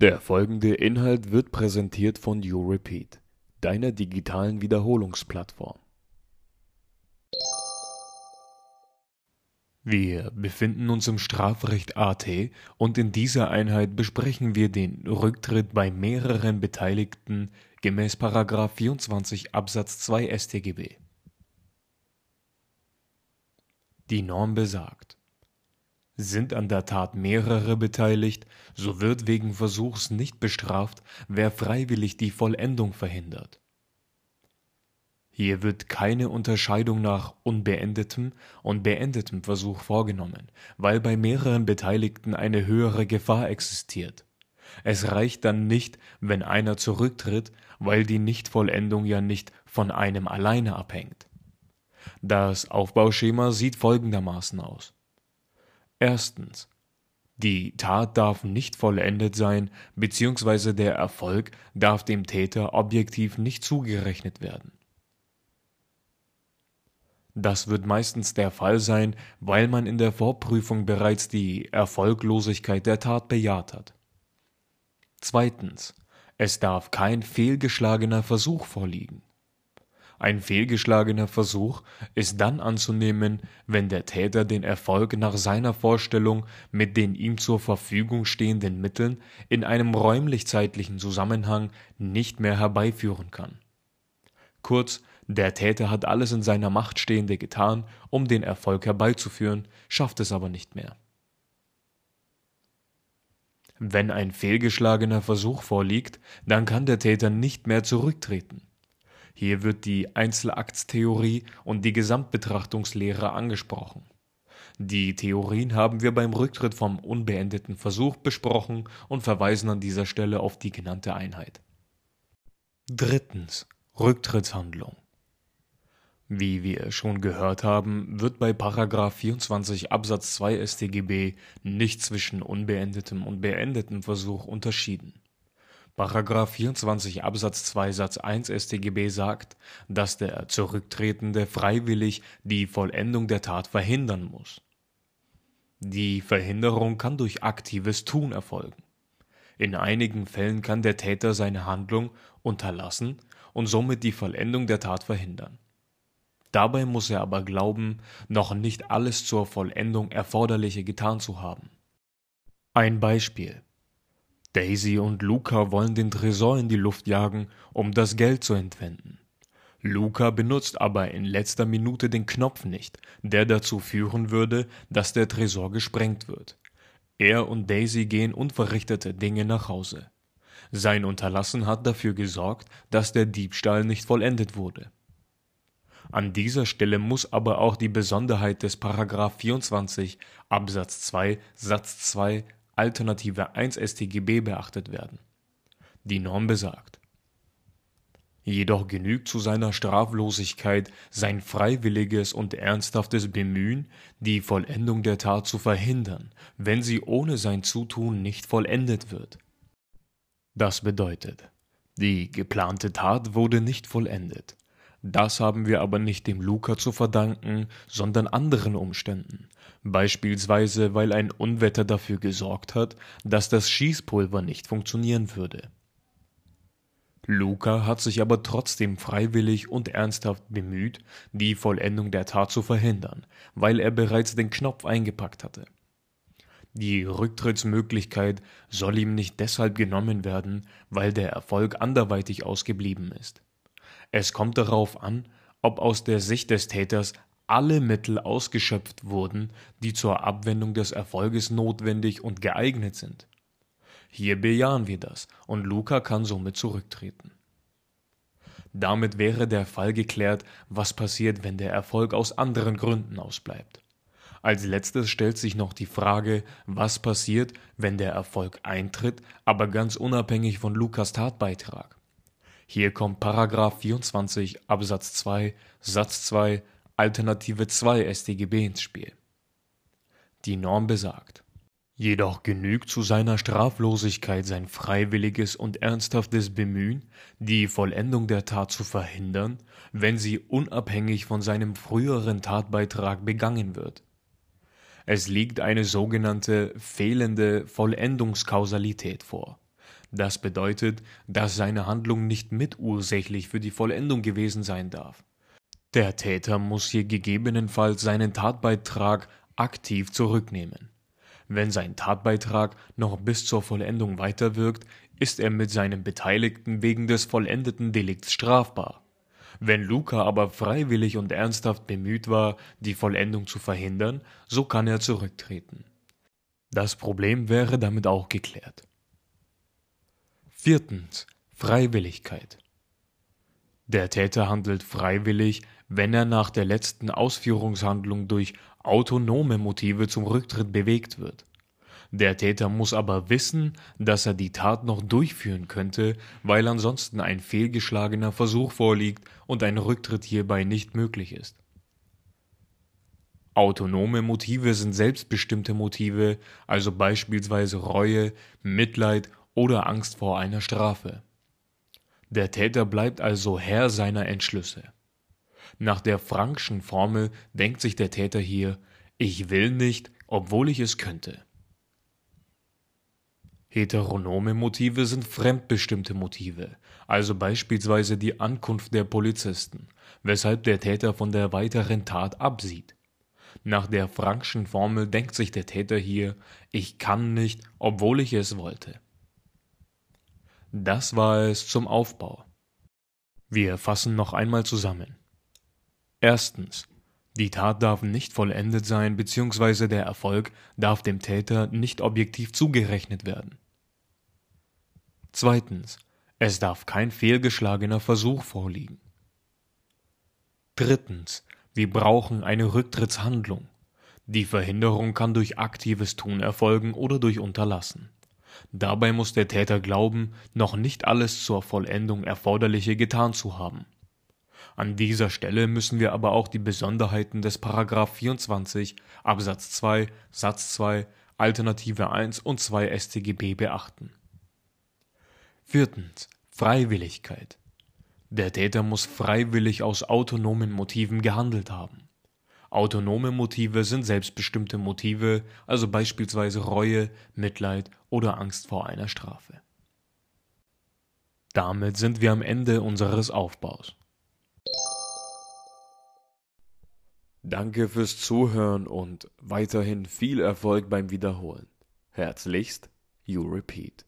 Der folgende Inhalt wird präsentiert von YouRepeat, deiner digitalen Wiederholungsplattform. Wir befinden uns im Strafrecht AT und in dieser Einheit besprechen wir den Rücktritt bei mehreren Beteiligten gemäß 24 Absatz 2 StGB. Die Norm besagt, sind an der Tat mehrere beteiligt, so wird wegen Versuchs nicht bestraft, wer freiwillig die Vollendung verhindert. Hier wird keine Unterscheidung nach unbeendetem und beendetem Versuch vorgenommen, weil bei mehreren Beteiligten eine höhere Gefahr existiert. Es reicht dann nicht, wenn einer zurücktritt, weil die Nichtvollendung ja nicht von einem alleine abhängt. Das Aufbauschema sieht folgendermaßen aus. Erstens. Die Tat darf nicht vollendet sein, bzw. der Erfolg darf dem Täter objektiv nicht zugerechnet werden. Das wird meistens der Fall sein, weil man in der Vorprüfung bereits die Erfolglosigkeit der Tat bejaht hat. Zweitens. Es darf kein fehlgeschlagener Versuch vorliegen. Ein fehlgeschlagener Versuch ist dann anzunehmen, wenn der Täter den Erfolg nach seiner Vorstellung mit den ihm zur Verfügung stehenden Mitteln in einem räumlich-zeitlichen Zusammenhang nicht mehr herbeiführen kann. Kurz, der Täter hat alles in seiner Macht Stehende getan, um den Erfolg herbeizuführen, schafft es aber nicht mehr. Wenn ein fehlgeschlagener Versuch vorliegt, dann kann der Täter nicht mehr zurücktreten. Hier wird die Einzelaktstheorie und die Gesamtbetrachtungslehre angesprochen. Die Theorien haben wir beim Rücktritt vom unbeendeten Versuch besprochen und verweisen an dieser Stelle auf die genannte Einheit. Drittens. Rücktrittshandlung. Wie wir schon gehört haben, wird bei 24 Absatz 2 StGB nicht zwischen unbeendetem und beendetem Versuch unterschieden. 24 Absatz 2 Satz 1 StGB sagt, dass der Zurücktretende freiwillig die Vollendung der Tat verhindern muss. Die Verhinderung kann durch aktives Tun erfolgen. In einigen Fällen kann der Täter seine Handlung unterlassen und somit die Vollendung der Tat verhindern. Dabei muss er aber glauben, noch nicht alles zur Vollendung Erforderliche getan zu haben. Ein Beispiel. Daisy und Luca wollen den Tresor in die Luft jagen, um das Geld zu entwenden. Luca benutzt aber in letzter Minute den Knopf nicht, der dazu führen würde, dass der Tresor gesprengt wird. Er und Daisy gehen unverrichtete Dinge nach Hause. Sein Unterlassen hat dafür gesorgt, dass der Diebstahl nicht vollendet wurde. An dieser Stelle muss aber auch die Besonderheit des § 24 Absatz 2 Satz 2 Alternative 1 StGB beachtet werden. Die Norm besagt: Jedoch genügt zu seiner Straflosigkeit sein freiwilliges und ernsthaftes Bemühen, die Vollendung der Tat zu verhindern, wenn sie ohne sein Zutun nicht vollendet wird. Das bedeutet, die geplante Tat wurde nicht vollendet das haben wir aber nicht dem Luca zu verdanken, sondern anderen Umständen, beispielsweise weil ein Unwetter dafür gesorgt hat, dass das Schießpulver nicht funktionieren würde. Luca hat sich aber trotzdem freiwillig und ernsthaft bemüht, die Vollendung der Tat zu verhindern, weil er bereits den Knopf eingepackt hatte. Die Rücktrittsmöglichkeit soll ihm nicht deshalb genommen werden, weil der Erfolg anderweitig ausgeblieben ist. Es kommt darauf an, ob aus der Sicht des Täters alle Mittel ausgeschöpft wurden, die zur Abwendung des Erfolges notwendig und geeignet sind. Hier bejahen wir das und Luca kann somit zurücktreten. Damit wäre der Fall geklärt, was passiert, wenn der Erfolg aus anderen Gründen ausbleibt. Als letztes stellt sich noch die Frage, was passiert, wenn der Erfolg eintritt, aber ganz unabhängig von Lukas Tatbeitrag. Hier kommt § 24 Absatz 2 Satz 2 Alternative 2 StGB ins Spiel. Die Norm besagt: Jedoch genügt zu seiner Straflosigkeit sein freiwilliges und ernsthaftes Bemühen, die Vollendung der Tat zu verhindern, wenn sie unabhängig von seinem früheren Tatbeitrag begangen wird. Es liegt eine sogenannte fehlende Vollendungskausalität vor Das bedeutet, dass seine Handlung nicht mitursächlich für die Vollendung gewesen sein darf. Der Täter muss hier gegebenenfalls seinen Tatbeitrag aktiv zurücknehmen. Wenn sein Tatbeitrag noch bis zur Vollendung weiterwirkt, ist er mit seinem Beteiligten wegen des vollendeten Delikts strafbar. Wenn Luca aber freiwillig und ernsthaft bemüht war, die Vollendung zu verhindern, so kann er zurücktreten. Das Problem wäre damit auch geklärt. Viertens. Freiwilligkeit. Der Täter handelt freiwillig, wenn er nach der letzten Ausführungshandlung durch autonome Motive zum Rücktritt bewegt wird. Der Täter muss aber wissen, dass er die Tat noch durchführen könnte, weil ansonsten ein fehlgeschlagener Versuch vorliegt und ein Rücktritt hierbei nicht möglich ist. Autonome Motive sind selbstbestimmte Motive, also beispielsweise Reue, Mitleid oder Angst vor einer Strafe. Der Täter bleibt also Herr seiner Entschlüsse. Nach der Frankschen Formel denkt sich der Täter hier, ich will nicht, obwohl ich es könnte. Heteronome Motive sind fremdbestimmte Motive, also beispielsweise die Ankunft der Polizisten, weshalb der Täter von der weiteren Tat absieht. Nach der Frankschen Formel denkt sich der Täter hier, ich kann nicht, obwohl ich es wollte. Das war es zum Aufbau. Wir fassen noch einmal zusammen. Erstens. Die Tat darf nicht vollendet sein bzw. der Erfolg darf dem Täter nicht objektiv zugerechnet werden. Zweitens. Es darf kein fehlgeschlagener Versuch vorliegen. Drittens. Wir brauchen eine Rücktrittshandlung. Die Verhinderung kann durch aktives Tun erfolgen oder durch Unterlassen. Dabei muss der Täter glauben, noch nicht alles zur Vollendung Erforderliche getan zu haben. An dieser Stelle müssen wir aber auch die Besonderheiten des § 24 Absatz 2 Satz 2 Alternative 1 und 2 StGB beachten. Viertens. Freiwilligkeit. Der Täter muss freiwillig aus autonomen Motiven gehandelt haben. Autonome Motive sind selbstbestimmte Motive, also beispielsweise Reue, Mitleid oder Angst vor einer Strafe. Damit sind wir am Ende unseres Aufbaus. Danke fürs Zuhören und weiterhin viel Erfolg beim Wiederholen. Herzlichst, You Repeat.